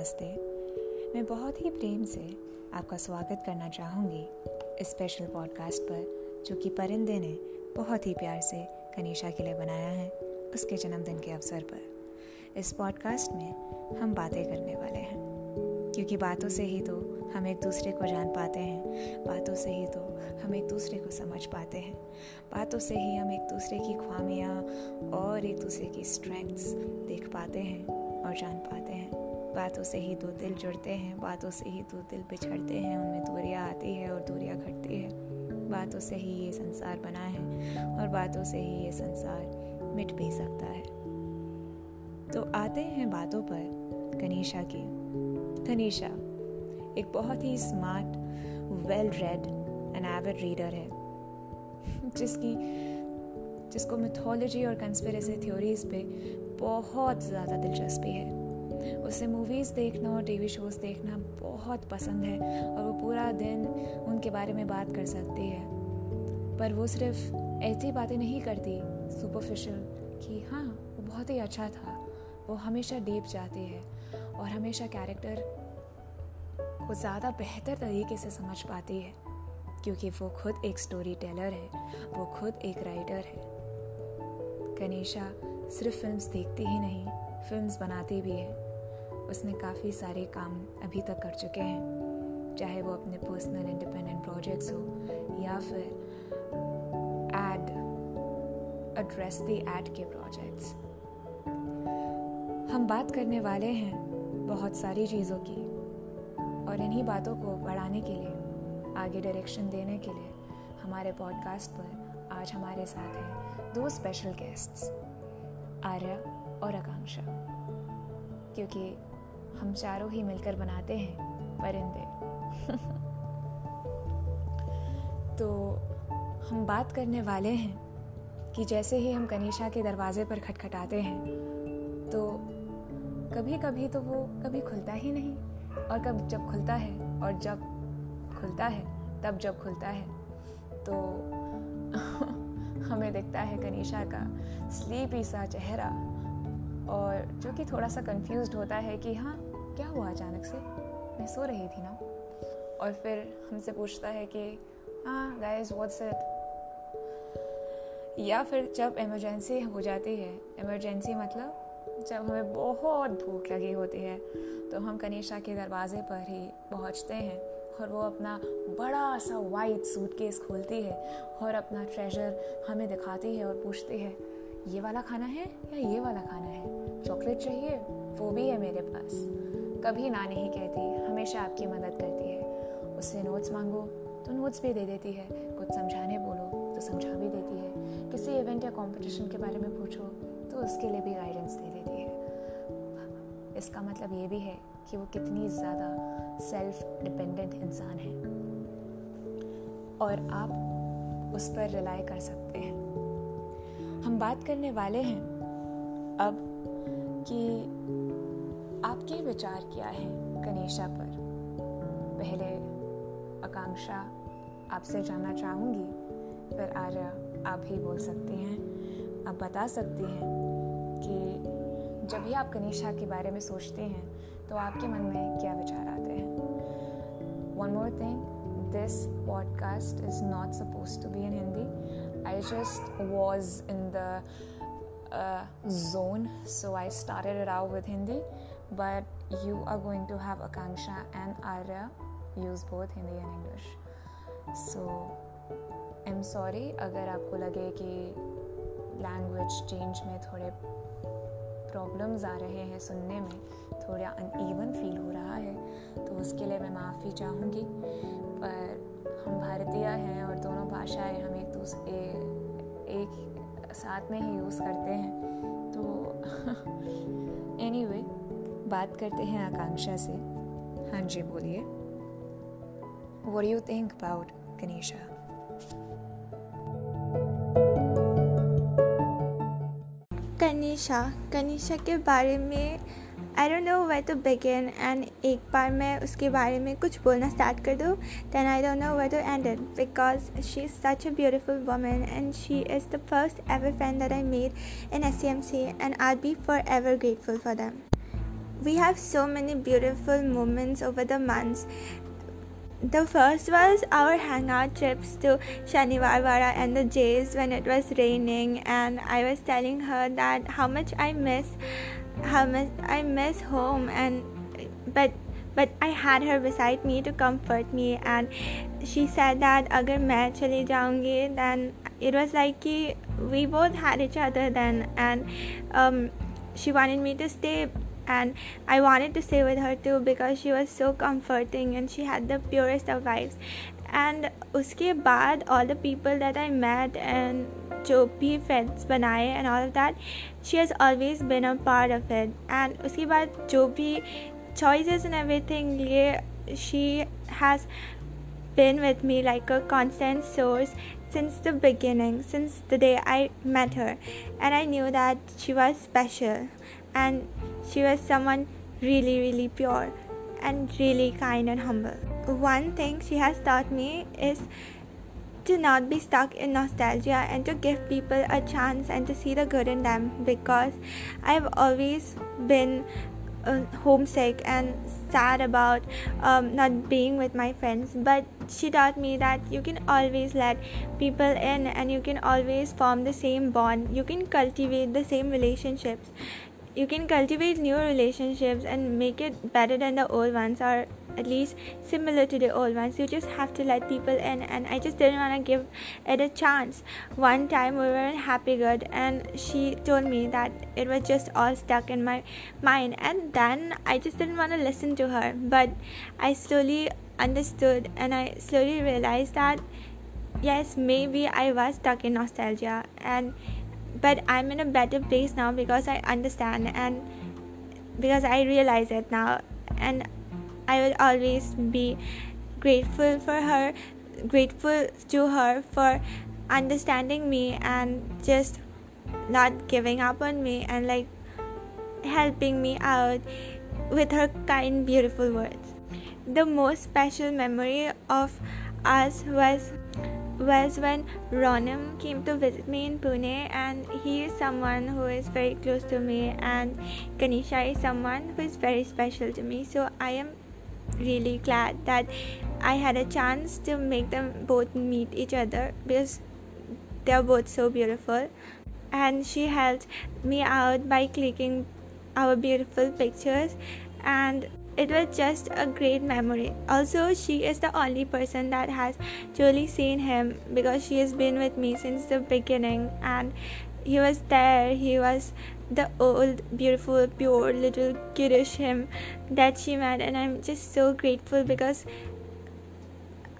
नमस्ते। मैं बहुत ही प्रेम से आपका स्वागत करना चाहूँगी स्पेशल पॉडकास्ट पर, जो कि परिंदे ने बहुत ही प्यार से कनीषा के लिए बनाया है उसके जन्मदिन के अवसर पर। इस पॉडकास्ट में हम बातें करने वाले हैं, क्योंकि बातों से ही तो हम एक दूसरे को जान पाते हैं, बातों से ही तो हम एक दूसरे को समझ पाते हैं, बातों से ही हम एक दूसरे की ख्वामियाँ और एक दूसरे की स्ट्रेंथ्स देख पाते हैं और जान पाते हैं। बातों से ही दो दिल जुड़ते हैं, बातों से ही दो दिल बिछड़ते हैं, उनमें दूरियाँ आती है और दूरियाँ घटती है। बातों से ही ये संसार बना है और बातों से ही ये संसार मिट भी सकता है। तो आते हैं बातों पर कनीषा की। कनीषा एक बहुत ही smart well read and avid reader है, जिसकी, जिसको मिथोलॉजी और कंस्पिरेसी थ्योरीज पे बहुत ज़्यादा दिलचस्पी है। उसे मूवीज़ देखना और टीवी शोज़ देखना बहुत पसंद है और वो पूरा दिन उनके बारे में बात कर सकती है। पर वो सिर्फ़ ऐसी बातें नहीं करती सुपरफिशियल कि हाँ वो बहुत ही अच्छा था। वो हमेशा डीप जाती है और हमेशा कैरेक्टर को ज़्यादा बेहतर तरीके से समझ पाती है, क्योंकि वो खुद एक स्टोरी टेलर है, वो खुद एक राइटर है। कनीषा सिर्फ़ फिल्म्स देखती ही नहीं फिल्म्स बनाती भी है। उसने काफ़ी सारे काम अभी तक कर चुके हैं, चाहे वो अपने पर्सनल इंडिपेंडेंट प्रोजेक्ट्स हो, या फिर एड एड्रेस दी एड के प्रोजेक्ट्स हम बात करने वाले हैं बहुत सारी चीज़ों की, और इन्हीं बातों को बढ़ाने के लिए, आगे डायरेक्शन देने के लिए हमारे पॉडकास्ट पर आज हमारे साथ हैं दो स्पेशल गेस्ट्स आर्या और आकांक्षा, क्योंकि हम चारों ही मिलकर बनाते हैं, परिंदे। तो हम बात करने वाले हैं कि जैसे ही हम कनीषा के दरवाजे पर खटखटाते हैं तो कभी कभी तो वो कभी खुलता ही नहीं, और कब जब खुलता है और जब खुलता है, तब जब खुलता है। तो हमें दिखता है कनीषा का स्लीपी सा चेहरा, और जो कि थोड़ा सा कंफ्यूज होता है कि हाँ क्या हुआ अचानक से? मैं सो रही थी ना। और फिर हमसे पूछता है कि हाँ गाइस व्हाट्स इट या फिर जब इमरजेंसी हो जाती है इमरजेंसी मतलब जब हमें बहुत भूख लगी होती है तो हम कनीषा के दरवाजे पर ही पहुँचते हैं और वो अपना बड़ा सा वाइट सूटकेस खोलती है और अपना ट्रेजर हमें दिखाती है और पूछती है, ये वाला खाना है या ये वाला खाना है? चॉकलेट चाहिए? वो भी है मेरे पास। कभी ना नहीं कहती, हमेशा आपकी मदद करती है। उससे नोट्स मांगो तो नोट्स भी दे देती है। कुछ समझाने बोलो तो समझा भी देती है। किसी इवेंट या कंपटीशन के बारे में पूछो तो उसके लिए भी गाइडेंस दे देती है। इसका मतलब ये भी है कि वो कितनी ज़्यादा सेल्फ डिपेंडेंट इंसान है। और आप उस पर रिलाई कर सकते हैं। हम बात करने वाले हैं अब कि आपके विचार क्या है कनेशा पर। पहले आकांक्षा आपसे जानना चाहूँगी, फिर आर्या आप ही बोल सकती हैं। आप बता सकती हैं कि जब भी आप कनीषा के बारे में सोचते हैं तो आपके मन में क्या विचार आते हैं? One more thing this podcast is not suppose to be in Hindi I just was in the zone, so i with hindi. But you are going to have akanksha and arya use both hindi and english. So i'm sorry अगर आपको लगे कि language change में थोड़े problems आ रहे हैं सुनने में थोड़ा अनइवन फील हो रहा है तो उसके लिए मैं माफ़ी चाहूँगी। पर हम भारतीय हैं और दोनों भाषाएँ हम एक दूसरे एक साथ में ही यूज़ करते हैं। तो एनी anyway, बात करते हैं आकांक्षा से। हाँ जी, बोलिए। What you think about Kanisha Kanisha Kanisha के बारे में I don't know way to begin and एक बार मैं उसके बारे में कुछ बोलना स्टार्ट कर दूँ then I don't know way to end it because she is such a beautiful woman and she is the first ever friend that I made in S C M C and I be forever grateful for them we have so many beautiful moments over the months. The first was our hangout trips to Shaniwarwada and the Jays when it was raining and I was telling her that how much I miss how much I miss home and but but I had her beside me to comfort me and she said that agar main chali jaungi then it was like we both had each other then and um, she wanted me to stay and I wanted to stay with her too because she was so comforting and she had the purest of vibes. And uske baad, all the people that I met and जो भी friends बनाए and all of that, she has always been a part of it. And uske baad जो भी choices and everything लिए she has been with me like a constant source since the beginning, since the day I met her, and I knew that she was special and she was someone really, really pure and really kind and humble. One thing she has taught me is to not be stuck in nostalgia and to give people a chance and to see the good in them because I've always been uh, homesick and sad about um, not being with my friends. But she taught me that you can always let people in and you can always form the same bond. You can cultivate the same relationships you can cultivate new relationships and make it better than the old ones or at least similar to the old ones. You just have to let people in and i just didn't want to give it a chance. One time we were in happy good and she told me that it was just all stuck in my mind and then i just didn't want to listen to her. But i slowly understood and i slowly realized that yes maybe i was stuck in nostalgia and but i'm in a better place now because i understand and because i realize it now. And i will always be grateful for her grateful to her for understanding me and just not giving up on me and like helping me out with her kind beautiful words. The most special memory of us was was when Ronim came to visit me in Pune, and he is someone who is very close to me, and Kanisha is someone who is very special to me. So I am really glad that I had a chance to make them both meet each other because they are both so beautiful. And she helped me out by clicking our beautiful pictures and it was just a great memory. Also, she is the only person that has truly seen him because she has been with me since the beginning and he was there. He was the old, beautiful, pure little kiddish him that she met, and I'm just so grateful because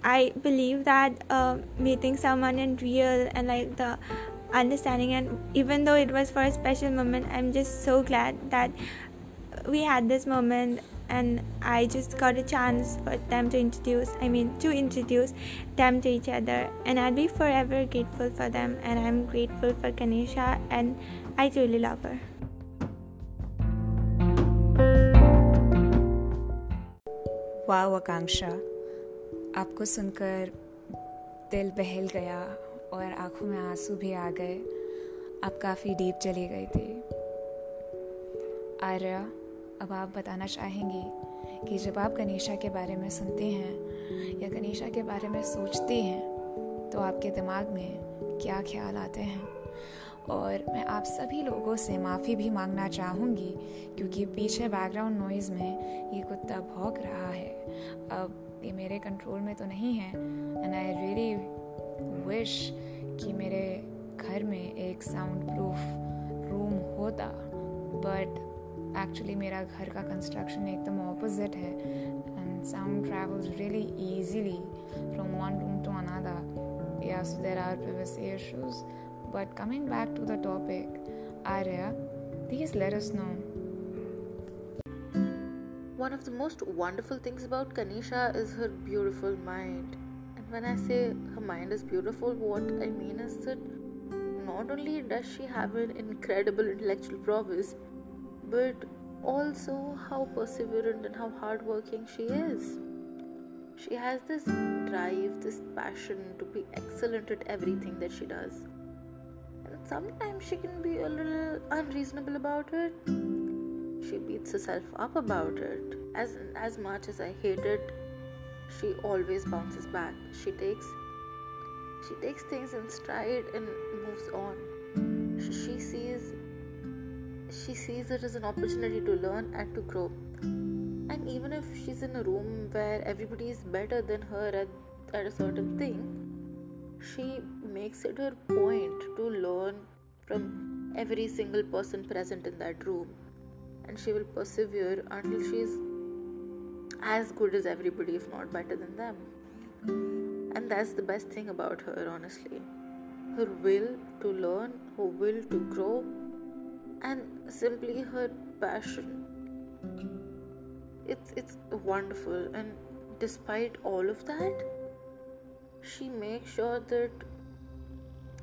I believe that uh, meeting someone in real and like the understanding and even though it was for a special moment i'm just so glad that we had this moment and I just got a chance for them to introduce, I mean, to introduce them to each other. And I'll be forever grateful for them. And I'm grateful for Kanisha, and I truly love her. वाह आकांक्षा आपको सुनकर दिल बहल गया और आंखों में आंसू भी आ गए आप काफ़ी डीप चली गई थी आर्या अब आप बताना चाहेंगी कि जब आप गनीशा के बारे में सुनते हैं या गनीशा के बारे में सोचते हैं तो आपके दिमाग में क्या ख्याल आते हैं? और मैं आप सभी लोगों से माफ़ी भी मांगना चाहूँगी, क्योंकि पीछे बैकग्राउंड नॉइज़ में ये कुत्ता भौंक रहा है। अब ये मेरे कंट्रोल में तो नहीं है एंड आई रियली विश कि मेरे घर में एक साउंड प्रूफ रूम होता बट एक्चुअली मेरा घर का कंस्ट्रक्शन एकदम ऑपोजिट है and sound travels really easily from one room to another या so there are privacy issues but coming back to the topic Arya please let us know One of the most wonderful things about Kanisha is her beautiful mind. And when I say her mind is beautiful, what I mean is that not only does she have an incredible intellectual prowess, but also how perseverant and how hardworking she is. She has this drive, this passion to be excellent at everything that she does. And sometimes she can be a little unreasonable about it. she beats herself up about it. As as much as I hate it, she always bounces back. She takes she takes things in stride and moves on. She, sees it as an opportunity to learn and to grow. And even if she's in a room where everybody is better than her at, at a certain thing, she makes it her point to learn from every single person present in that room. And she will persevere until she's as good as everybody, if not better than them. And that's the best thing about her, honestly. Her will to learn, her will to grow, and simply her passion. It's, it's wonderful, and despite all of that, she makes sure that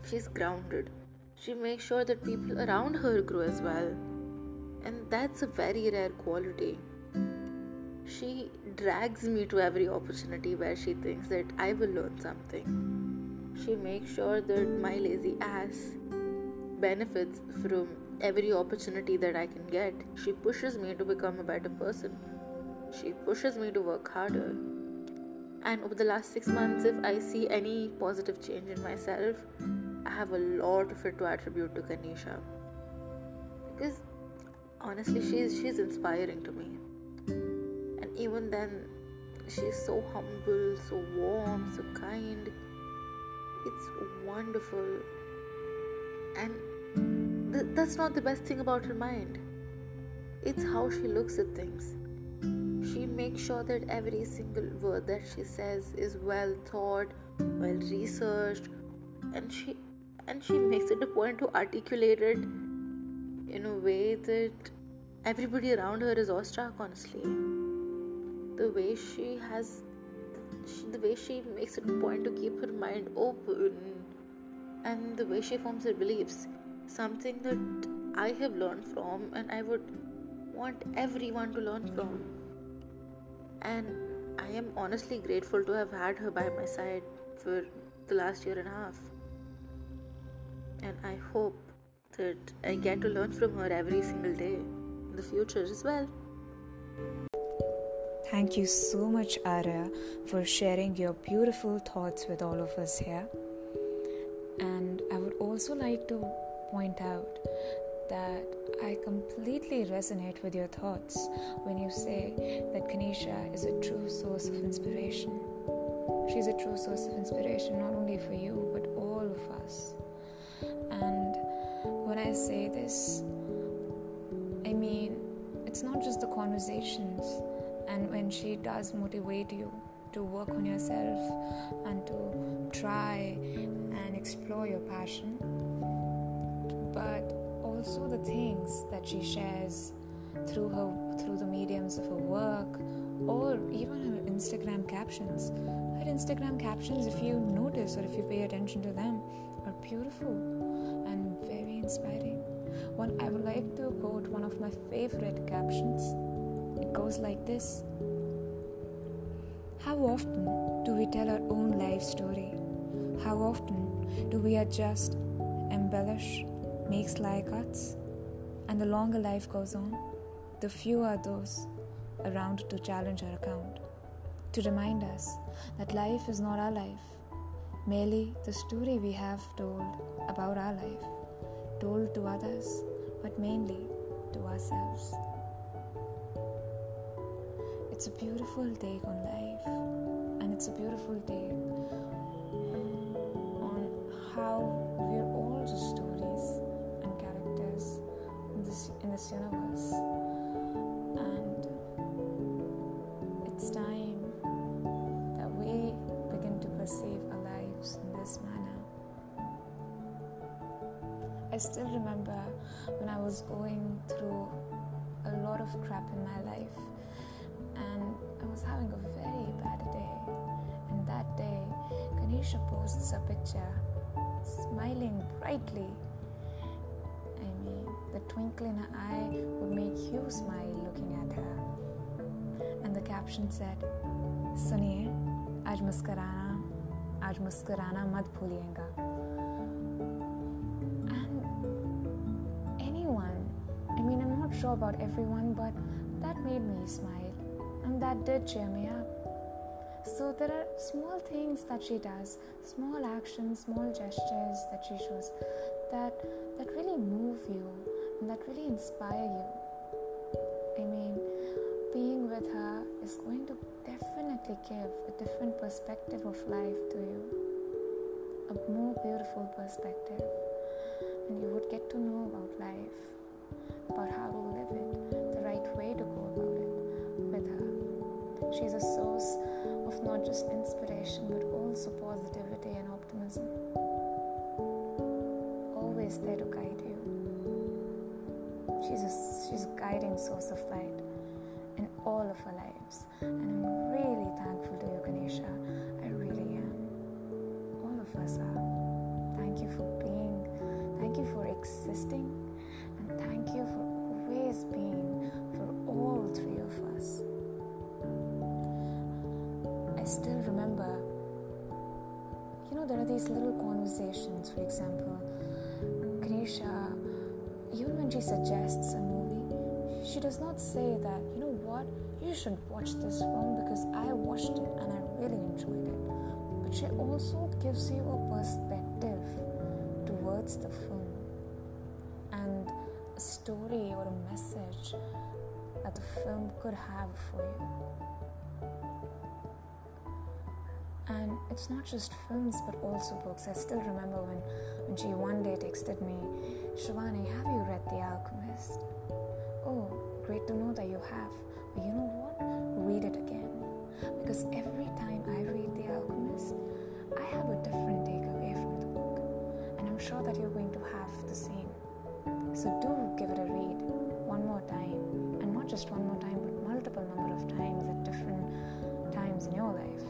she's grounded. She makes sure that people around her grow as well. And that's a very rare quality. She drags me to every opportunity where she thinks that I will learn something. She makes sure that my lazy ass benefits from every opportunity that I can get. She pushes me to become a better person. She pushes me to work harder. And over the last six months, if I see any positive change in myself, I have a lot of it to attribute to Kanisha. Because honestly, she's she's inspiring to me. And even then, she's so humble, so warm, so kind. It's wonderful. And th- that's not the best thing about her mind. It's how she looks at things. She makes sure that every single word that she says is well thought, well researched, and she and she makes it a point to articulate it in a way that everybody around her is awestruck honestly the way she has the way she makes it a point to keep her mind open and the way she forms her beliefs something that i have learned from and i would want everyone to learn from and i am honestly grateful to have had her by my side for the last year and a half and I hope that I get to learn from her every single day in the future as well. Thank you so much, Arya, for sharing your beautiful thoughts with all of us here. And I would also like to point out that I completely resonate with your thoughts when you say that Kanisha is a true source of inspiration. She's a true source of inspiration not only for you but all of us. And when I say this, I mean, it's not just the conversations, and when she does motivate you to work on yourself and to try and explore your passion, but also the things that she shares through her through the mediums of her work or even her Instagram captions. Her Instagram captions, if you notice or if you pay attention to them, are beautiful and very inspiring. One I would like to quote one of my favorite captions. It goes like this How often do we tell our own life story? How often do we adjust, embellish, make sly cuts? And the longer life goes on, the fewer are those around to challenge our account, to remind us that life is not our life, merely the story we have told about our life told to others, but mainly to ourselves. It's a beautiful take on life, and it's a beautiful take on how this, universe. And it's time that we begin to perceive our lives in this manner. I still remember when I was going through a lot of crap in my life and I was having a very bad day. And that day, Kanisha posts a picture smiling brightly. I mean, the twinkle in her eye would make you smile looking at her. And the caption said, सुनिए आज मुस्कराना आज मुस्कराना मत भूलिएगा sure about everyone, but that made me smile and that did cheer me up. So there are small things that she does, small actions, small gestures that she shows that that really move you and that really inspire you. I mean, being with her is going to definitely give a different perspective of life to you, a more beautiful perspective, and you would get to know about life, about how to live it, the right way to go about it with her. She's a source of not just inspiration but also positivity and optimism. Always there to guide. She's a, she's a guiding source of light in all of our lives. And I'm really thankful to you, Kanisha. I really am. All of us are. Thank you for being, thank you for existing, and thank you for always being for all three of us. I still remember, you know, there are these little conversations, for example, Kanisha, even when she suggests a movie, she does not say that, you know what, you should watch this film because I watched it and I really enjoyed it. But she also gives you a perspective towards the film and a story or a message that the film could have for you. And it's not just films but also books. I still remember when, when she one day texted me, Shivani, have you read The Alchemist? Oh, great to know that you have. But you know what? Read it again. Because every time I read The Alchemist, I have a different takeaway from the book. And I'm sure that you're going to have the same. So do give it a read one more time. And not just one more time, but multiple number of times at different times in your life.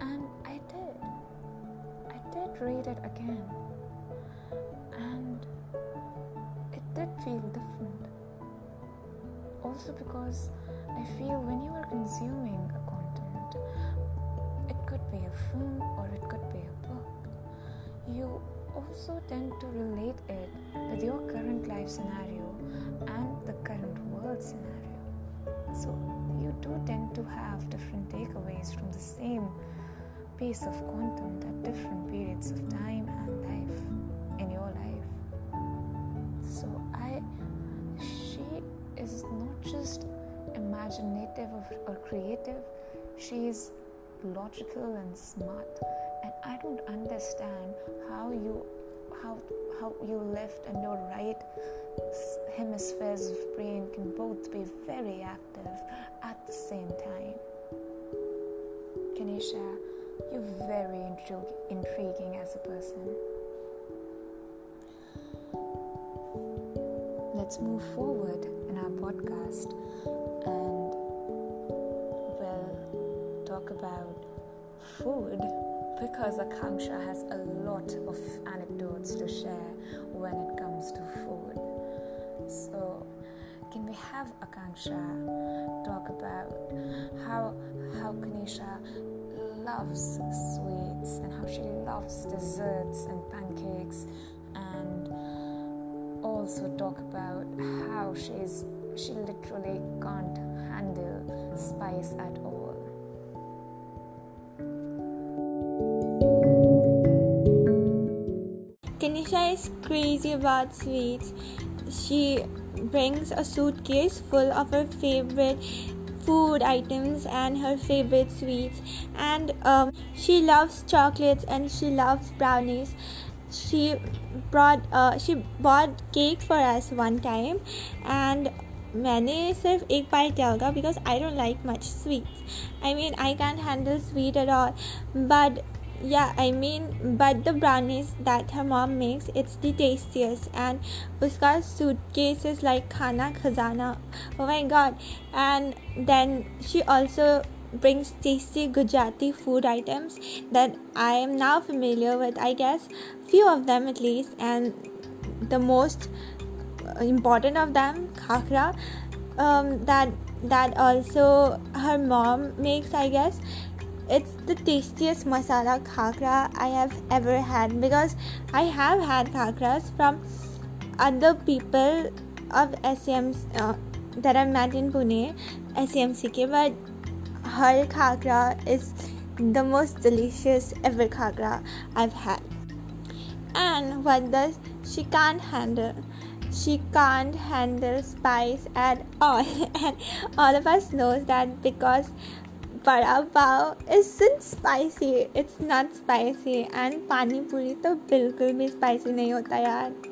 And I did. I did read it again. Feel different. Also, because I feel when you are consuming a content, it could be a film or it could be a book, you also tend to relate it with your current life scenario and the current world scenario. So, you do tend to have different takeaways from the same piece of content at different periods of time and life in your life. Is not just imaginative or, creative, she is logical and smart. And I don't understand how you how how your left and your right hemispheres of brain can both be very active at the same time. Kanisha, you're very intrig- intriguing as a person. Let's move forward in our podcast and, well, talk about food because Akanksha has a lot of anecdotes to share when it comes to food. So, can we have Akanksha talk about how how Kanisha loves sweets and how she loves desserts and pancakes also talk about how she's she literally can't handle spice at all. Kanisha is crazy about sweets. She brings a suitcase full of her favorite food items and her favorite sweets and um, she loves chocolates and she loves brownies she brought uh, she bought cake for us one time and मैंने सिर्फ एक बार किया होगा because I don't like much sweets I mean I can't handle sweet at all but yeah i mean but the brownies that her mom makes it's the tastiest and uska suitcase is like khana khazana oh my god and then she also brings tasty gujarati food items that i am now familiar with i guess. Few of them at least and the most important of them khakra um, that that also her mom makes i guess. It's the tastiest masala khakra I have ever had because I have had khakras from other people of SMs uh, that I've met in Pune, SMCK, but her khakra is the most delicious ever khakra I've had. And what does she can't handle? She can't handle spice at all. and all of us knows that because vada pav isn't spicy. It's not spicy. And pani puri to बिल्कुल भी spicy नहीं hota यार.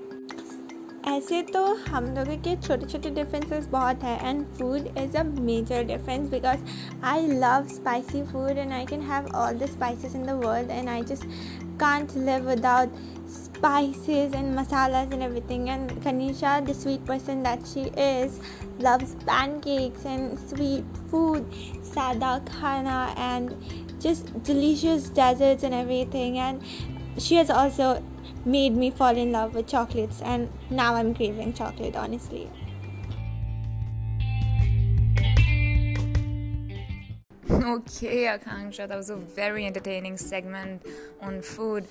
ऐसे तो हम लोगों के छोटे छोटे डिफरेंसेस बहुत है and food is a major difference because I love spicy food and I can have all the spices in the world and I just can't live without spices and masalas and everything. And Kanisha, the sweet person that she is, loves pancakes and sweet food, sada khana, and just delicious desserts and everything. And she has also made me fall in love with chocolates and now I'm craving chocolate honestly. Okay, Akanksha, that was a very entertaining segment on food,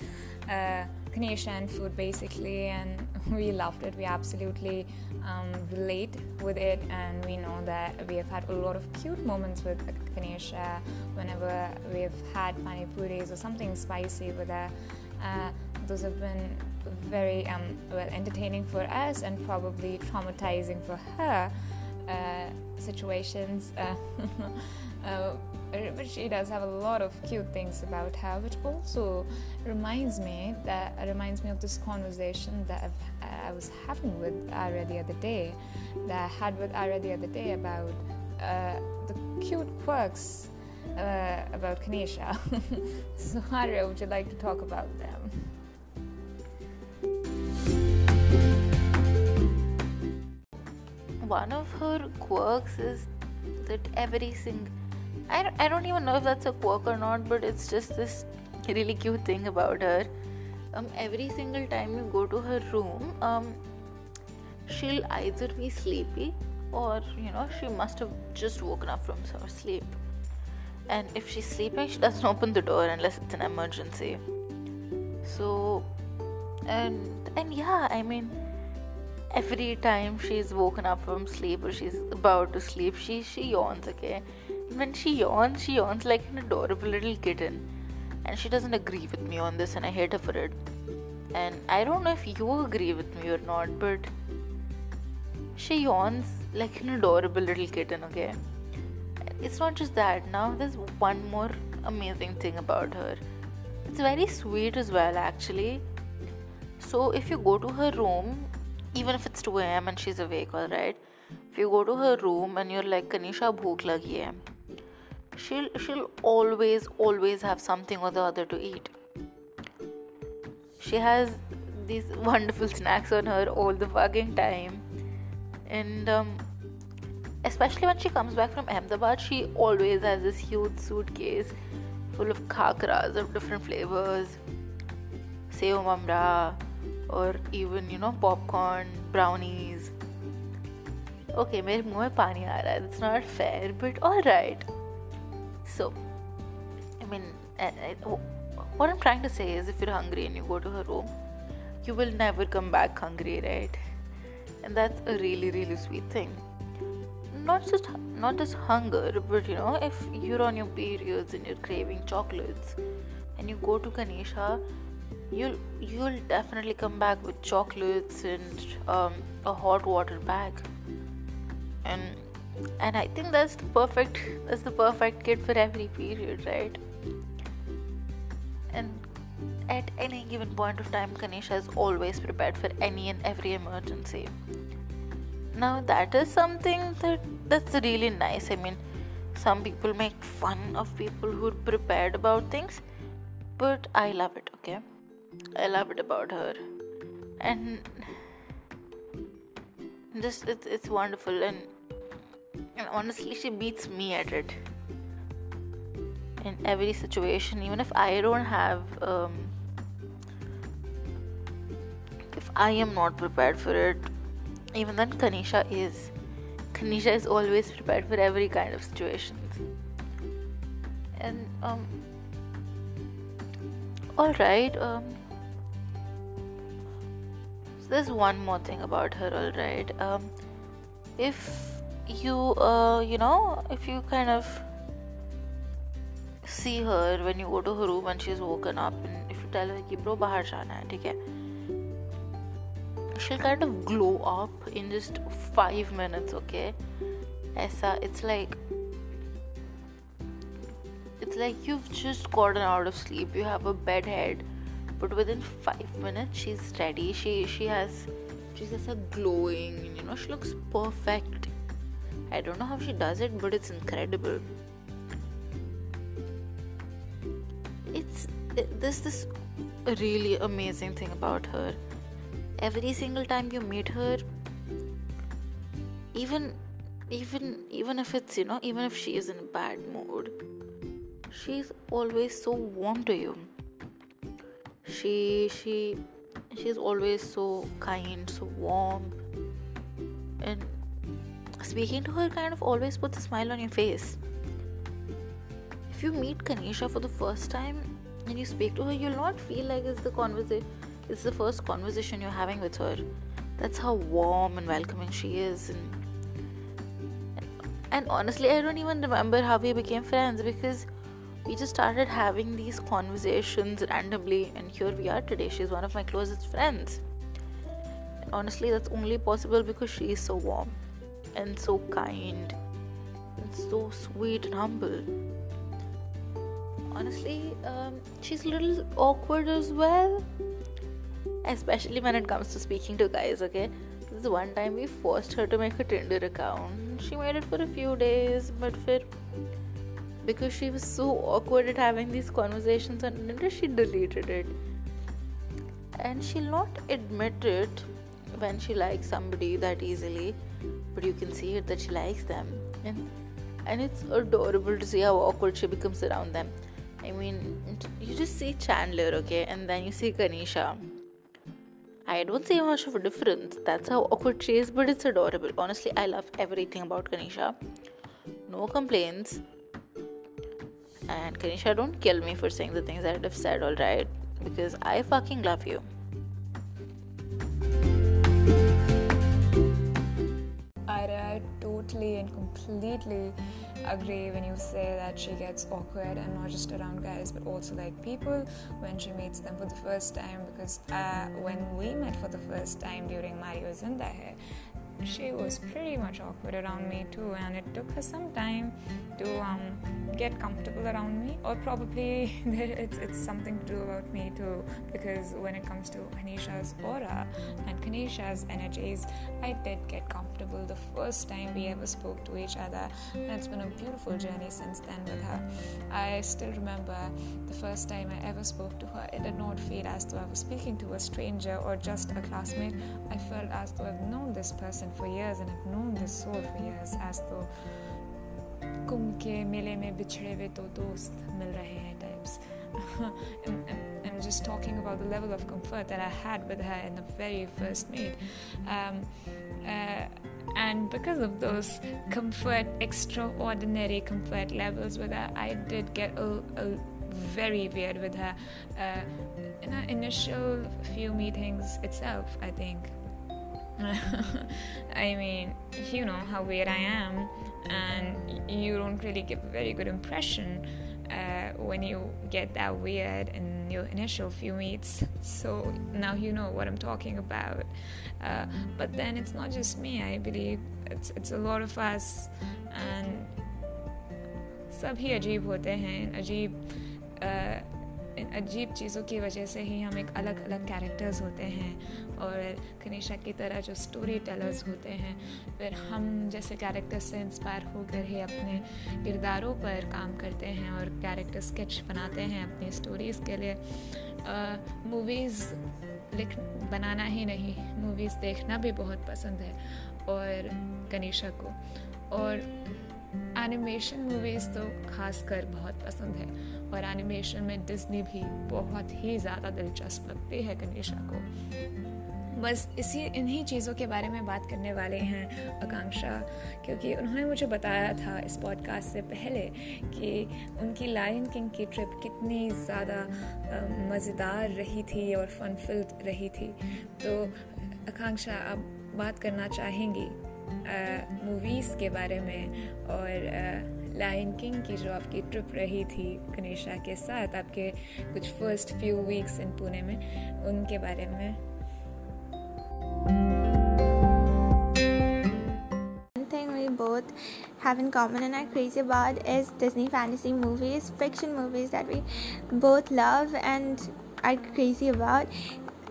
uh, and food basically, and we loved it. We absolutely um, relate with it, and we know that we have had a lot of cute moments with Kanisha whenever we've had pani puris or something spicy with her. Uh, those have been very um, well entertaining for us and probably traumatizing for her uh, situations. Uh, uh, but she does have a lot of cute things about her, which also reminds me that reminds me of this conversation that I've, i was having with Arya the other day, that I had with Arya the other day about uh, the cute quirks uh, about Kanisha. so, Arya, would you like to talk about them? One of her quirks is that every single I don't, I don't even know if that's a quirk or not but it's just this really cute thing about her. Um every single time you go to her room um she'll either be sleepy or you know she must have just woken up from her sleep. And if she's sleeping she doesn't open the door unless it's an emergency. So and and yeah i mean every time she's woken up from sleep or she's about to sleep, she she yawns. Okay, when she yawns, she yawns like an adorable little kitten, and she doesn't agree with me on this, and I hate her for it. And I don't know if you agree with me or not, but she yawns like an adorable little kitten. Okay, it's not just that. Now there's one more amazing thing about her. It's very sweet as well, actually. So if you go to her room even if it's 2 a.m. and she's awake, alright? If you go to her room and you're like, Kanisha, bhook lagi hai, she'll, she'll always, always have something or the other to eat. She has these wonderful snacks on her all the fucking time. And um, especially when she comes back from Ahmedabad, she always has this huge suitcase full of khakras of different flavors say umamra or even you know popcorn brownies okay मेरे मुंह में पानी not fair, but all right. So, I mean, what I'm trying to say is if you're hungry and you go to her room, you will never come back hungry, right? And that's a really, really sweet thing. Not just not just hunger, but you know, if you're on your periods and you're craving chocolates and you go to Kanisha you'll you'll definitely come back with chocolates and um, a hot water bag. And and i think that's the perfect that's the perfect kit for every period right? And at any given point of time kanisha is always prepared for any and every emergency. Now that is something that that's really nice. I mean some people make fun of people who are prepared about things but i love it okay I love it about her, and just it's it's wonderful. And and honestly she beats me at it. In every situation. Even if I don't have um, if I am not prepared for it even then Kanisha is Kanisha is always prepared for every kind of situations. And um all right um so there's one more thing about her, alright. Um, if you, uh, you know, if you kind of see her when you go to her room and she's woken up, and if you tell her, "Ki bro, bahar jana hai," okay? She'll kind of glow up in just five minutes, okay? Aisa, it's like it's like you've just gotten out of sleep. You have a bed head but within five minutes she's ready. She she has she's just a glowing you know she looks perfect. I don't know how she does it but it's incredible. It's there's this really amazing thing about her. Every single time you meet her even even even if it's you know even if she is in a bad mood she's always so warm to you she she she's always so kind so warm. And speaking to her kind of always puts a smile on your face. If you meet kanisha for the first time and you speak to her you'll not feel like it's the conversation it's the first conversation you're having with her. That's how warm and welcoming she is. And and honestly i don't even remember how we became friends because we just started having these conversations randomly and here we are today. She's one of my closest friends. And honestly that's only possible because she is so warm and so kind and so sweet and humble. Honestly um, she's a little awkward as well especially when it comes to speaking to guys okay? This is one time we forced her to make a tinder account. She made it for a few days but for because she was so awkward at having these conversations on Tinder, she deleted it. And she'll not admit it when she likes somebody that easily, but you can see it that she likes them. And and it's adorable to see how awkward she becomes around them. I mean, you just see Chandler, okay, and then you see Kanisha. I don't see much of a difference. That's how awkward she is, but it's adorable. Honestly, I love everything about Kanisha. No complaints. And Kanisha, don't kill me for saying the things that I've said, alright? Because I fucking love you. I, totally and completely agree when you say that she gets awkward and not just around guys but also like people when she meets them for the first time because uh, when we met for the first time during Mario Zinda Hai she was pretty much awkward around me too, and it took her some time to um, get comfortable around me, or probably it's, it's something to do about me too, because when it comes to Kanisha's aura and Kanisha's energies, I did get comfortable the first time we ever spoke to each other, and it's been a beautiful journey since then with her. I still remember the first time I ever spoke to her, it did not feel as though I was speaking to a stranger or just a classmate. I felt as though I've known this person for years and I've known this soul for years as though कुम के मेले में बिछड़े हुए तो दोस्त मिल रहे हैं types and, and, and just talking about the level of comfort that I had with her in the very first meet um, uh, and because of those comfort extraordinary comfort levels with her I did get a, a very weird with her uh, in our initial few meetings itself I think I mean, you know how weird I am, and you don't really give a very good impression uh, when you get that weird in your initial few meets. So now you know what I'm talking about. Uh, but then it's not just me. I believe it's it's a lot of us, and सभी अजीब होते हैं अजीब इन अजीब चीज़ों की वजह से ही हम एक अलग अलग कैरेक्टर्स होते हैं और कनिशा की तरह जो स्टोरी टेलर्स होते हैं। फिर हम जैसे कैरेक्टर्स से इंस्पायर होकर ही अपने किरदारों पर काम करते हैं और कैरेक्टर स्केच बनाते हैं अपनी स्टोरीज़ के लिए। मूवीज़ लिख, बनाना ही नहीं मूवीज़ देखना भी बहुत पसंद है और कनिशा को। और एनिमेशन मूवीज़ तो खासकर बहुत पसंद है। और एनिमेशन में डिज्नी भी बहुत ही ज़्यादा दिलचस्प लगती है कनिशा को। बस इसी, इन्हीं चीज़ों के बारे में बात करने वाले हैं आकांक्षा, क्योंकि उन्होंने मुझे बताया था इस पॉडकास्ट से पहले कि उनकी लायन किंग की ट्रिप कितनी ज़्यादा मज़ेदार रही थी और फनफिल्ड रही थी। तो आकांक्षा, आप बात करना चाहेंगी? मूवीज़ के बारे में और लाइन किंग की जो आपकी ट्रिप रही थी कनिषा के साथ आपके कुछ first few weeks in Pune में उनके बारे में both have in common and are crazy about is Disney fantasy movies, fiction movies that we both love and are crazy about.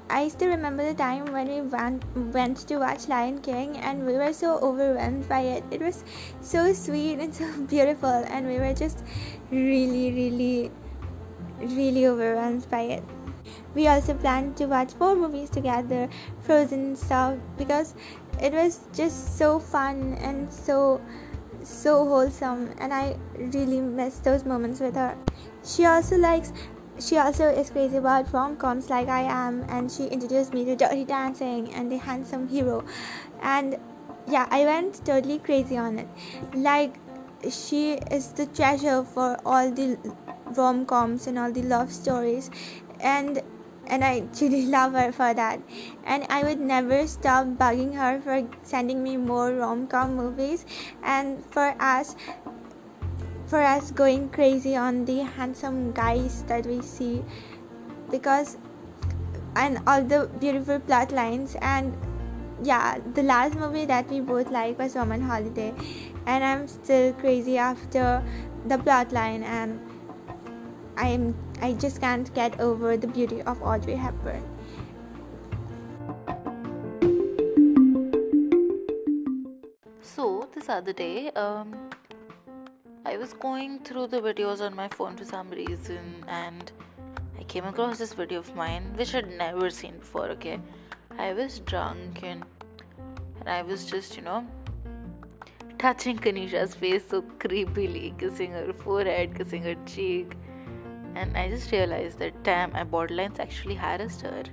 I still remember the time when we went, went to watch Lion King and we were so overwhelmed by it. It was so sweet and so beautiful, and we were just really, really, really overwhelmed by it. We also planned to watch four movies together, Frozen stuff, because it was just so fun and so so wholesome and i really miss those moments with her she also likes she also is crazy about rom-coms like i am and she introduced me to dirty dancing and the handsome hero. And yeah i went totally crazy on it. Like she is the treasure for all the rom-coms and all the love stories. And and I truly love her for that. And I would never stop bugging her for sending me more rom com movies. And for us for us going crazy on the handsome guys that we see because and all the beautiful plot lines and yeah the last movie that we both like was Roman Holiday and I'm still crazy after the plot line and I am I just can't get over the beauty of Audrey Hepburn. So this other day, um, I was going through the videos on my phone for some reason, and I came across this video of mine which I'd never seen before. Okay, I was drunk and and I was just you know touching Kanisha's face so creepily, kissing her forehead, kissing her cheek and I just realized that damn, my borderlines actually harassed her.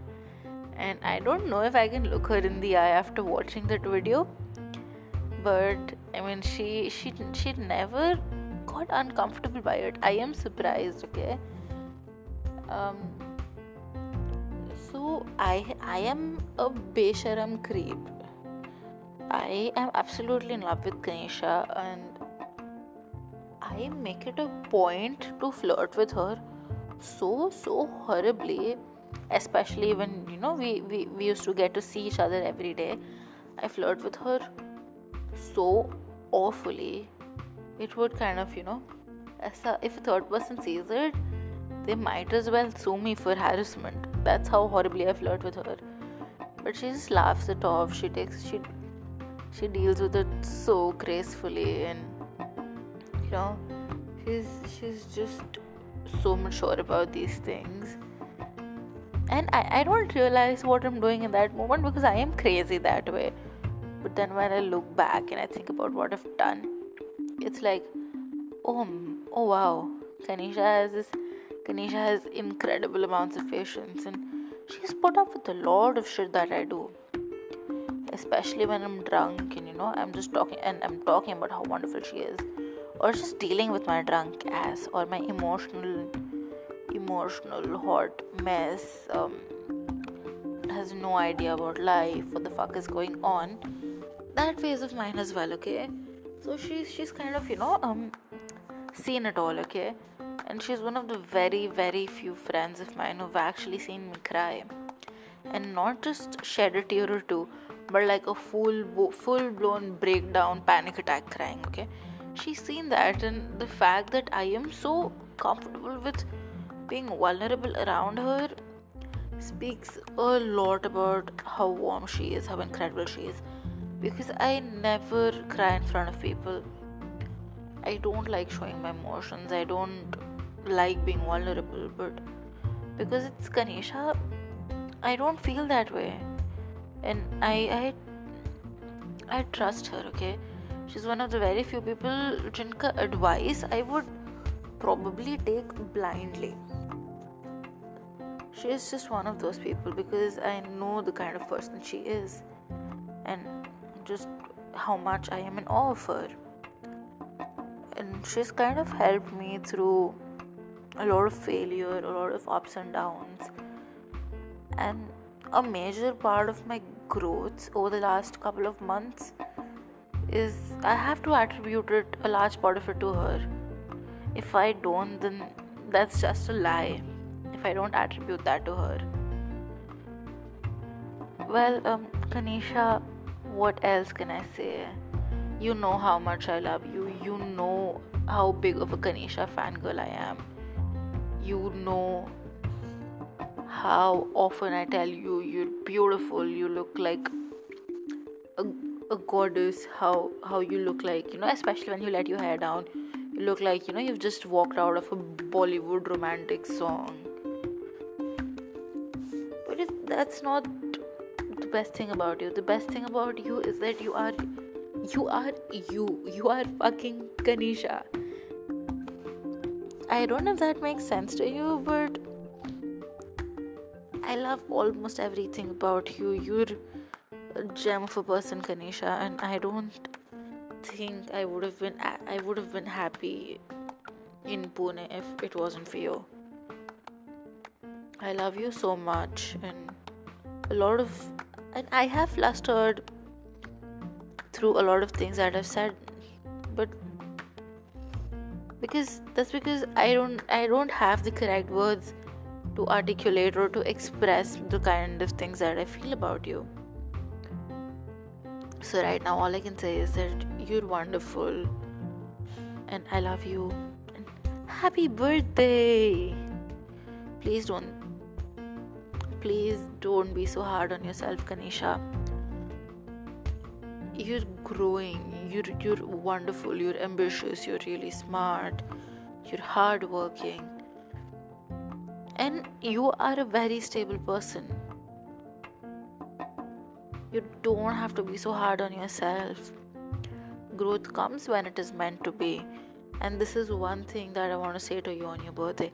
And I don't know if I can look her in the eye after watching that video, but I mean, she she she never got uncomfortable by it. I am surprised. Okay. Um. So I I am a besharam creep. I am absolutely in love with Kanisha and I make it a point to flirt with her so so horribly especially when you know we, we we used to get to see each other every day i flirt with her so awfully it would kind of you know a, if a third person sees it they might as well sue me for harassment. That's how horribly i flirt with her. But she just laughs it off. She takes she she deals with it so gracefully and you know she's she's just so mature about these things. And I, I don't realize what i'm doing in that moment because i am crazy that way. But then when i look back and i think about what i've done it's like oh oh wow. Kanisha has this kanisha has incredible amounts of patience and she's put up with a lot of shit that i do. Especially when i'm drunk and you know i'm just talking and i'm talking about how wonderful she is. Or just dealing with my drunk ass or my emotional emotional hot mess um, has no idea about life what the fuck is going on. That phase of mine as well okay so she's she's kind of you know um seen it all okay? And she's one of the very very few friends of mine who've actually seen me cry. And not just shed a tear or two but like a full full blown breakdown panic attack crying okay? She's seen that and the fact that I am so comfortable with being vulnerable around her speaks a lot about how warm she is, how incredible she is. Because I never cry in front of people. I don't like showing my emotions. I don't like being vulnerable, but because it's Kanisha, I don't feel that way. And I I I trust her, okay? she's one of the very few people jinka advice I would probably take blindly. She is just one of those people because I know the kind of person she is and just how much I am in awe of her. And she's kind of helped me through a lot of failure, a lot of ups and downs. And a major part of my growth over the last couple of months is I have to attribute it a large part of it to her. If I don't, then that's just a lie. If I don't attribute that to her. Well, um, Kanisha, what else can I say? You know how much I love you. You know how big of a Kanisha fangirl I am. You know how often I tell you you're beautiful, you look like a, a goddess, how how you look like, you know, especially when you let your hair down, you look like, you know, you've just walked out of a Bollywood romantic song. But it, that's not best thing about you. The best thing about you is that you are you are you. You are fucking Kanisha. I don't know if that makes sense to you, but I love almost everything about you. You're a gem of a person, Kanisha, and I don't think I would have been I would have been happy in Pune if it wasn't for you. I love you so much, and a lot of and I have flustered through a lot of things that I've said, but because that's because I don't I don't have the correct words to articulate or to express the kind of things that I feel about you. So, right now, all I can say is that you're wonderful and I love you. And happy birthday! Please don't, please don't be so hard on yourself, Kanisha. You're growing, you're, you're wonderful, you're ambitious, you're really smart, you're hardworking and you are a very stable person. You don't have to be so hard on yourself. Growth comes when it is meant to be. And this is one thing that I want to say to you on your birthday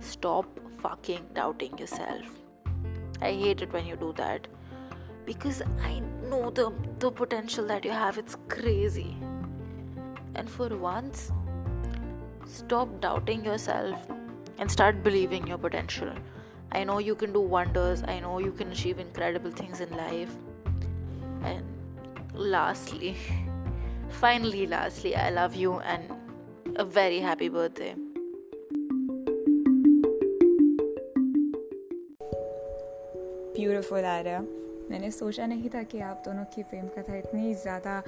stop fucking doubting yourself. I hate it when you do that because I know the, the potential that you have, it's crazy. And for once, stop doubting yourself and start believing your potential. I know you can do wonders, I know you can achieve incredible things in life. And lastly, finally, lastly, I love you and a very happy birthday. Beautiful, रहा मैंने सोचा नहीं था कि आप दोनों की प्रेम कथा इतनी ज़्यादा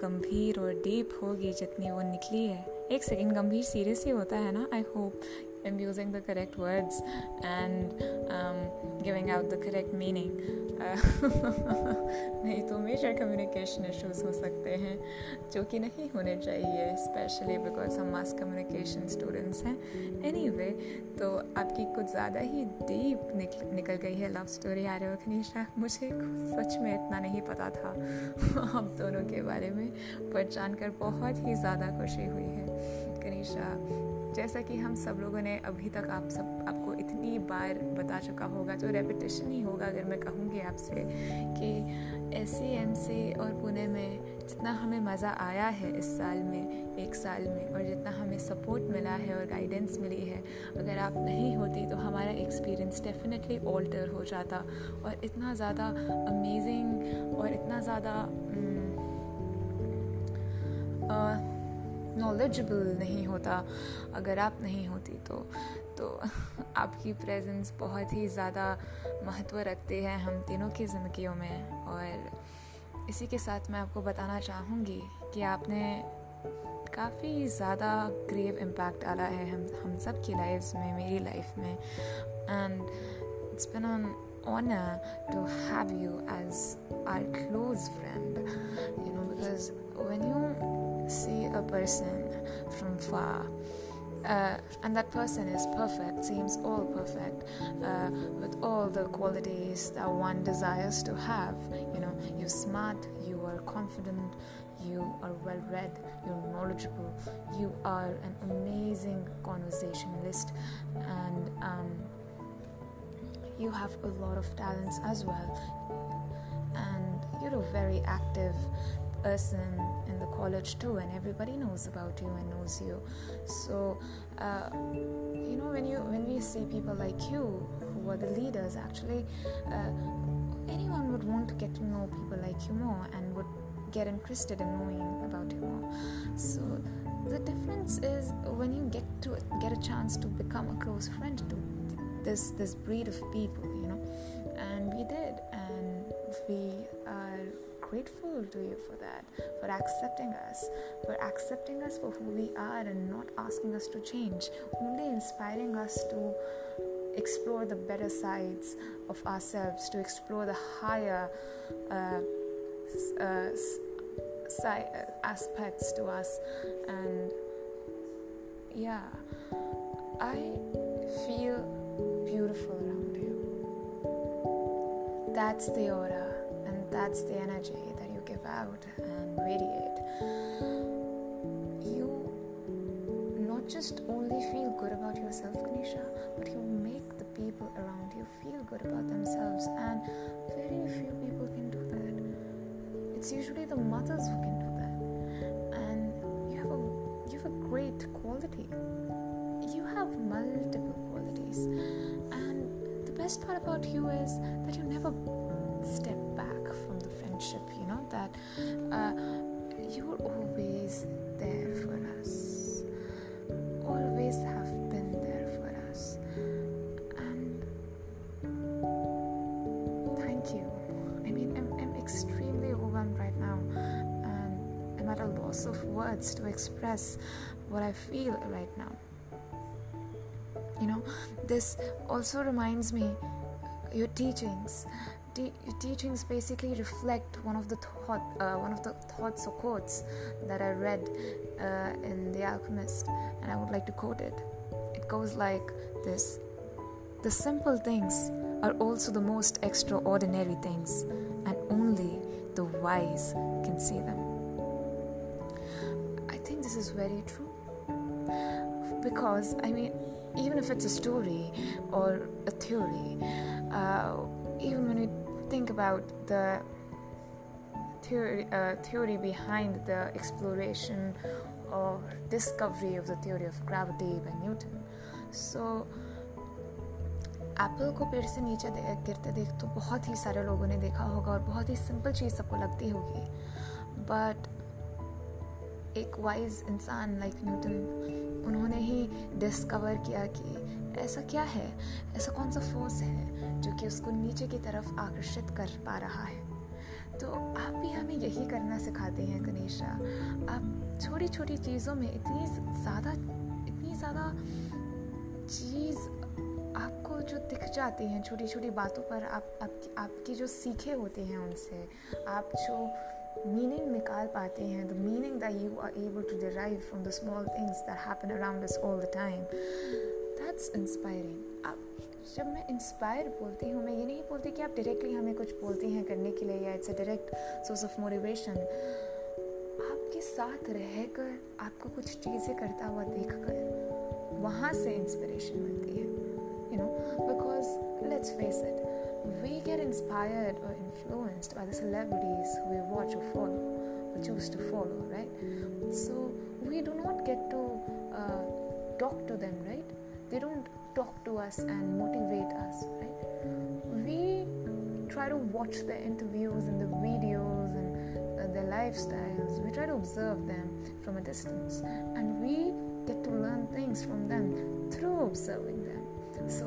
गंभीर और डीप होगी जितनी वो निकली है। एक सेकेंड गंभीर सीरियस ही होता है ना I hope am using the correct words and um, giving out the correct meaning. नहीं तो मेजर कम्युनिकेशन इश्यूज़ हो सकते हैं जो कि नहीं होने चाहिए स्पेशली बिकॉज़ हम मास कम्युनिकेशन स्टूडेंट्स हैं. एनी anyway, तो आपकी कुछ ज़्यादा ही डीप निकल निकल गई है लव स्टोरी आ रही हो खनीशा मुझे सच में इतना नहीं पता था आप दोनों के बारे में पर जानकर बहुत ही ज़्यादा खुशी हुई है। कनीशा जैसा कि हम सब लोगों ने अभी तक आप सब, आपको इतनी बार बता चुका होगा जो रेपिटेशन ही होगा अगर मैं कहूँगी आपसे कि एस सी और पुणे में जितना हमें मज़ा आया है इस साल में, एक साल में, और जितना हमें सपोर्ट मिला है और गाइडेंस मिली है, अगर आप नहीं होती तो हमारा एक्सपीरियंस डेफिनेटली ऑल्टर हो जाता। और इतना ज़्यादा अमेजिंग और इतना ज़्यादा नॉलेजेबल नहीं होता। अगर आप नहीं होती तो तो आपकी प्रेजेंस बहुत ही ज़्यादा महत्व रखते हैं हम तीनों की ज़िंदगियों में। और इसी के साथ मैं आपको बताना चाहूँगी कि आपने काफ़ी ज़्यादा ग्रेव इम्पैक्ट डाला है हम हम सब की लाइफ में, मेरी लाइफ में। And it's been on honor to have you as our close friend, you know, because when you see a person from far uh, and that person is perfect, seems all perfect, uh, with all the qualities that one desires to have. You know, you're smart, you are confident, you are well read, you're knowledgeable, you are an amazing conversationalist, and um, you have a lot of talents as well. And you're a very active person in the college too and everybody knows about you and knows you so uh, you know when you when we see people like you who are the leaders actually uh, anyone would want to get to know people like you more and would get interested in knowing about you more. So the difference is when you get to get a chance to become a close friend to this this breed of people, you know, and we did, and we are grateful to you for that, for accepting us, for accepting us for who we are and not asking us to change, only inspiring us to explore the better sides of ourselves, to explore the higher uh, uh, si- uh, aspects to us. And yeah, I feel beautiful around you. That's the aura that's the energy that you give out and radiate. You not just only feel good about yourself, Kanisha, but you make the people around you feel good about themselves, and very few people can do that. It's usually the mothers who can do that, and you have a you have a great quality. You have multiple qualities, and the best part about you is that you never step You know that uh, you are always there for us, always have been there for us, and thank you. I mean, I'm, I'm extremely overwhelmed right now, and I'm at a loss of words to express what I feel right now. You know, this also reminds me your teachings te- teachings basically reflect one of the thought, uh, one of the thoughts or quotes that I read uh, in The Alchemist, and I would like to quote it. It goes like this: "The simple things are also the most extraordinary things, and only the wise can see them." I think this is very true because I mean, even if it's a story or a theory. Uh, even when we think about the theory, uh, theory behind the exploration or discovery of the theory of gravity by Newton. So, apple को पेड़ से नीचे दे, गिरते देख तो बहुत ही सारे लोगों ने देखा होगा और बहुत ही सिंपल चीज़ सबको लगती होगी बट एक वाइज इंसान लाइक न्यूटन उन्होंने ही डिस्कवर किया कि ऐसा क्या है? ऐसा कौन सा फोर्स है जो कि उसको नीचे की तरफ़ आकर्षित कर पा रहा है? तो आप भी हमें यही करना सिखाते हैं गणेशा। आप छोटी छोटी चीज़ों में इतनी ज़्यादा इतनी ज़्यादा चीज़ आपको जो दिख जाती हैं छोटी छोटी बातों पर आप, आप आपकी जो सीखे होते हैं उनसे आप जो मीनिंग निकाल पाते हैं the meaning that you are able to derive from the small things that happen around all the time that's inspiring आप जब मैं इंस्पायर बोलती हूँ मैं ये नहीं बोलती कि आप डायरेक्टली हमें कुछ बोलती हैं करने के लिए या it's a direct source of motivation आपके साथ रहकर आपको कुछ चीज़ें करता हुआ देखकर वहाँ से इंस्पिरेशन मिलती है you know because let's face it inspired or influenced by the celebrities we watch or follow or choose to follow, right? So we do not get to uh, talk to them, right? They don't talk to us and motivate us, right? We try to watch their interviews and the videos and uh, their lifestyles. We try to observe them from a distance and we get to learn things from them through observing them. So,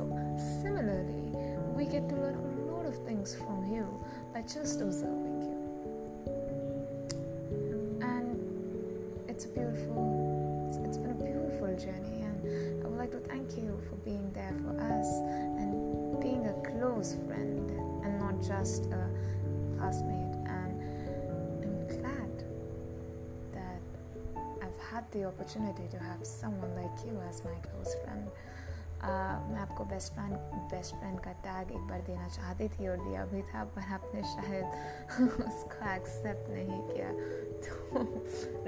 similarly, we get to learn a lot of things from you by just observing had the opportunity to have someone like you as my close friend. मैं आपको best friend best friend का tag एक बार देना चाहती थी और दिया भी था, पर आपने शायद उसको एक्सेप्ट नहीं किया। तो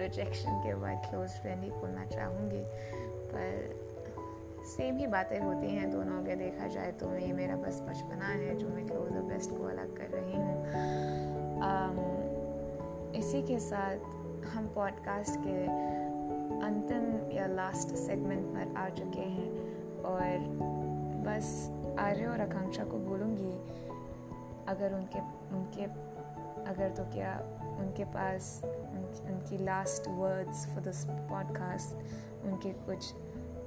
रिजेक्शन के बाद क्लोज फ्रेंड ही बोलना चाहूँगी। पर सेम ही बातें होती हैं, दोनों के देखा जाए तो ये मेरा बस बचपना है, जो मैं क्लोज और बेस्ट को अलग कर रही हूँ। इसी के साथ हम पॉडकास्ट के अंतिम या लास्ट सेगमेंट पर आ चुके हैं और बस आर्य और आकांक्षा को बोलूँगी अगर उनके उनके अगर तो क्या उनके पास उन, उनकी last words for this podcast उनके कुछ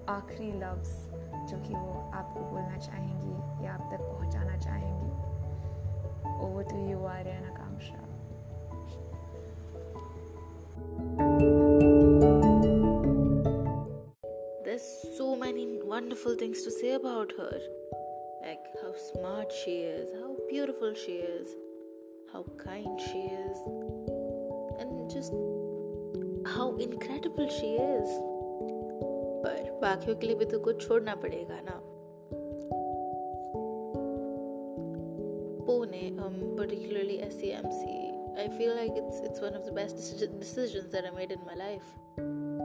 आखिरी लफ्ज़ जो कि वो आपको बोलना चाहेंगी या आप तक पहुंचाना चाहेंगी। Over to you Aryan wonderful things to say about her. Like how smart she is, how beautiful she is, how kind she is, and just how incredible she is. पर बाकियों के लिए भी तो कुछ छोड़ना पड़ेगा ना Pune, um, particularly SCMC, I feel like it's it's one of the best deci- decisions that I made in my life because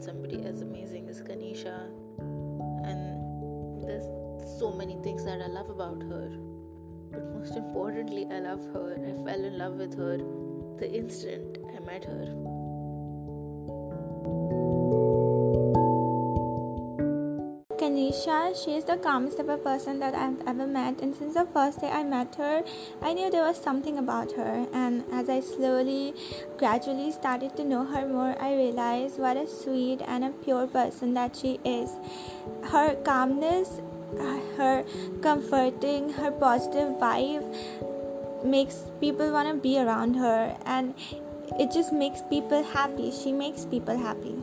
Somebody as amazing as Kanisha, and there's so many things that I love about her. But most importantly, I love her. I fell in love with her the instant I met her. She is the calmest ever person that I've ever met, and since the first day I met her, I knew there was something about her. And as I slowly, gradually started to know her more, I realized what a sweet and a pure person that she is. Her calmness, her comforting, her positive vibe makes people want to be around her, and it just makes people happy. She makes people happy.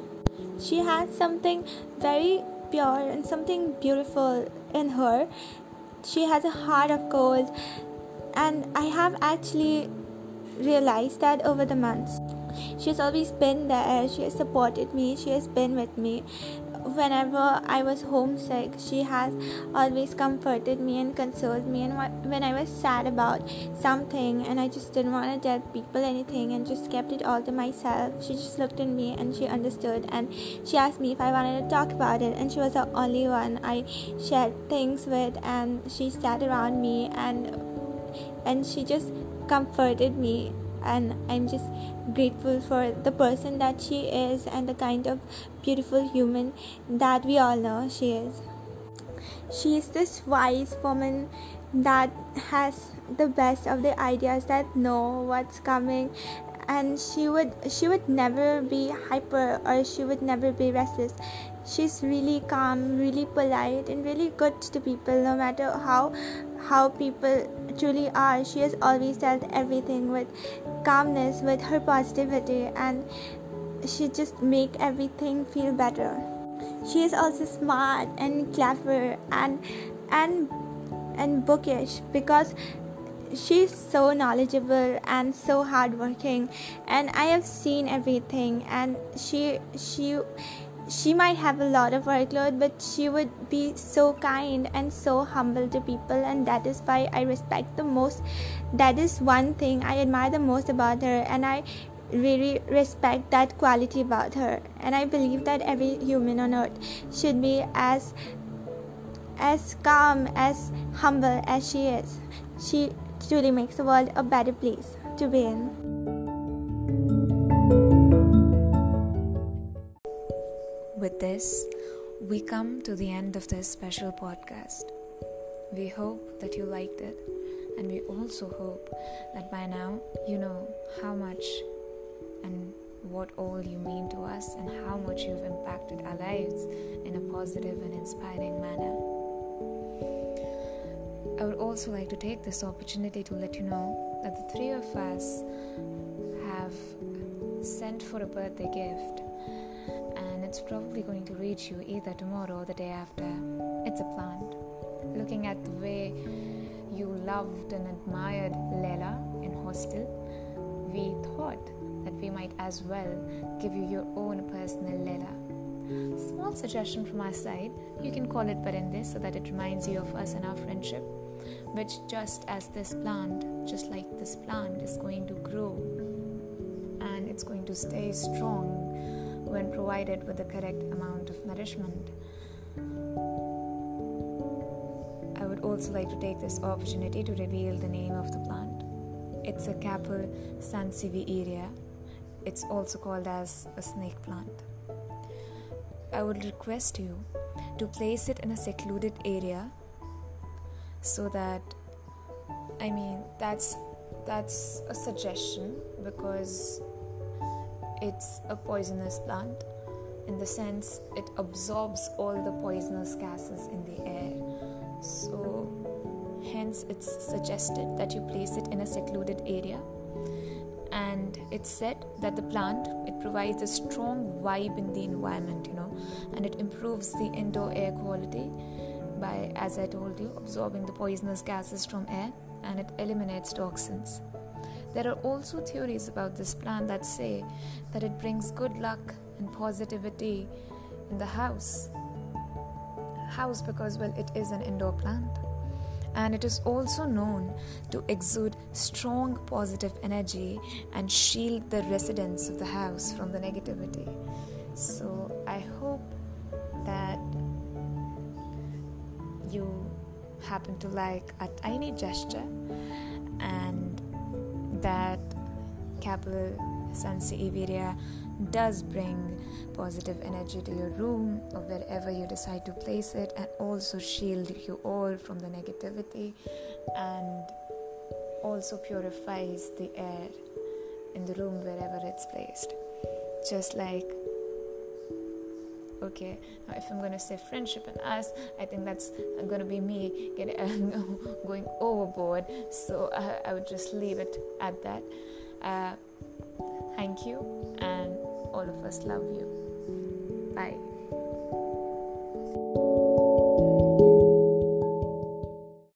She has something very pure and something beautiful in her. She has a heart of gold, and I have actually realized that over the months. She has always been there, she has supported me, she has been with me. Whenever I was homesick, she has always comforted me and consoled me. And when I was sad about something and I just didn't want to tell people anything and just kept it all to myself, she just looked at me and she understood. And she asked me if I wanted to talk about it. And she was the only one I shared things with, and she sat around me and and she just comforted me and i'm just grateful for the person that she is and the kind of beautiful human that we all know she is. She is this wise woman that has the best of the ideas that know what's coming and she would she would never be hyper or she would never be restless. She's really calm really polite and really good to people no matter how how people truly are. She has always dealt everything with calmness with her positivity and she just make everything feel better. She is also smart and clever and and and bookish because she's so knowledgeable and so hardworking. And i have seen everything and she she she might have a lot of workload but she would be so kind and so humble to people and that is why i respect the most. That is one thing i admire the most about her and i really respect that quality about her. And i believe that every human on earth should be as as calm as humble as she is. She truly makes the world a better place to be in With this, we come to the end of this special podcast. We hope that you liked it, and we also hope that by now you know how much and what all you mean to us and how much you've impacted our lives in a positive and inspiring manner. I would also like to take this opportunity to let you know that the three of us have sent for a birthday gift it's probably going to reach you either tomorrow or the day after. It's a plant. Looking at the way you loved and admired Lela in hostel, we thought that we might as well give you your own personal Lela. Small suggestion from our side, you can call it Parende so that it reminds you of us and our friendship, which just as this plant, just like this plant, is going to grow and it's going to stay strong when provided with the correct amount of nourishment. I would also like to take this opportunity to reveal the name of the plant. It's a Capel sansevieria. It's also called as a snake plant. I would request you to place it in a secluded area so that I mean, that's that's a suggestion because it's a poisonous plant in the sense it absorbs all the poisonous gases in the air. So, hence, it's suggested that you place it in a secluded area. And it's said that the plant it provides a strong vibe in the environment, you know, and it improves the indoor air quality by, as I told you, absorbing the poisonous gases from air and it eliminates toxins. There are also theories about this plant that say that it brings good luck and positivity in the house. House because, well, it is an indoor plant. And it is also known to exude strong positive energy and shield the residents of the house from the negativity. So, I hope that you happen to like a tiny gesture and that Capel Sansevieria does bring positive energy to your room or wherever you decide to place it and also shield you all from the negativity and also purifies the air in the room wherever it's placed. Just like okay if i'm going to say friendship and us i think that's going to be me getting uh, going overboard. So uh, i would just leave it at that. Uh, thank you and all of us love you. Bye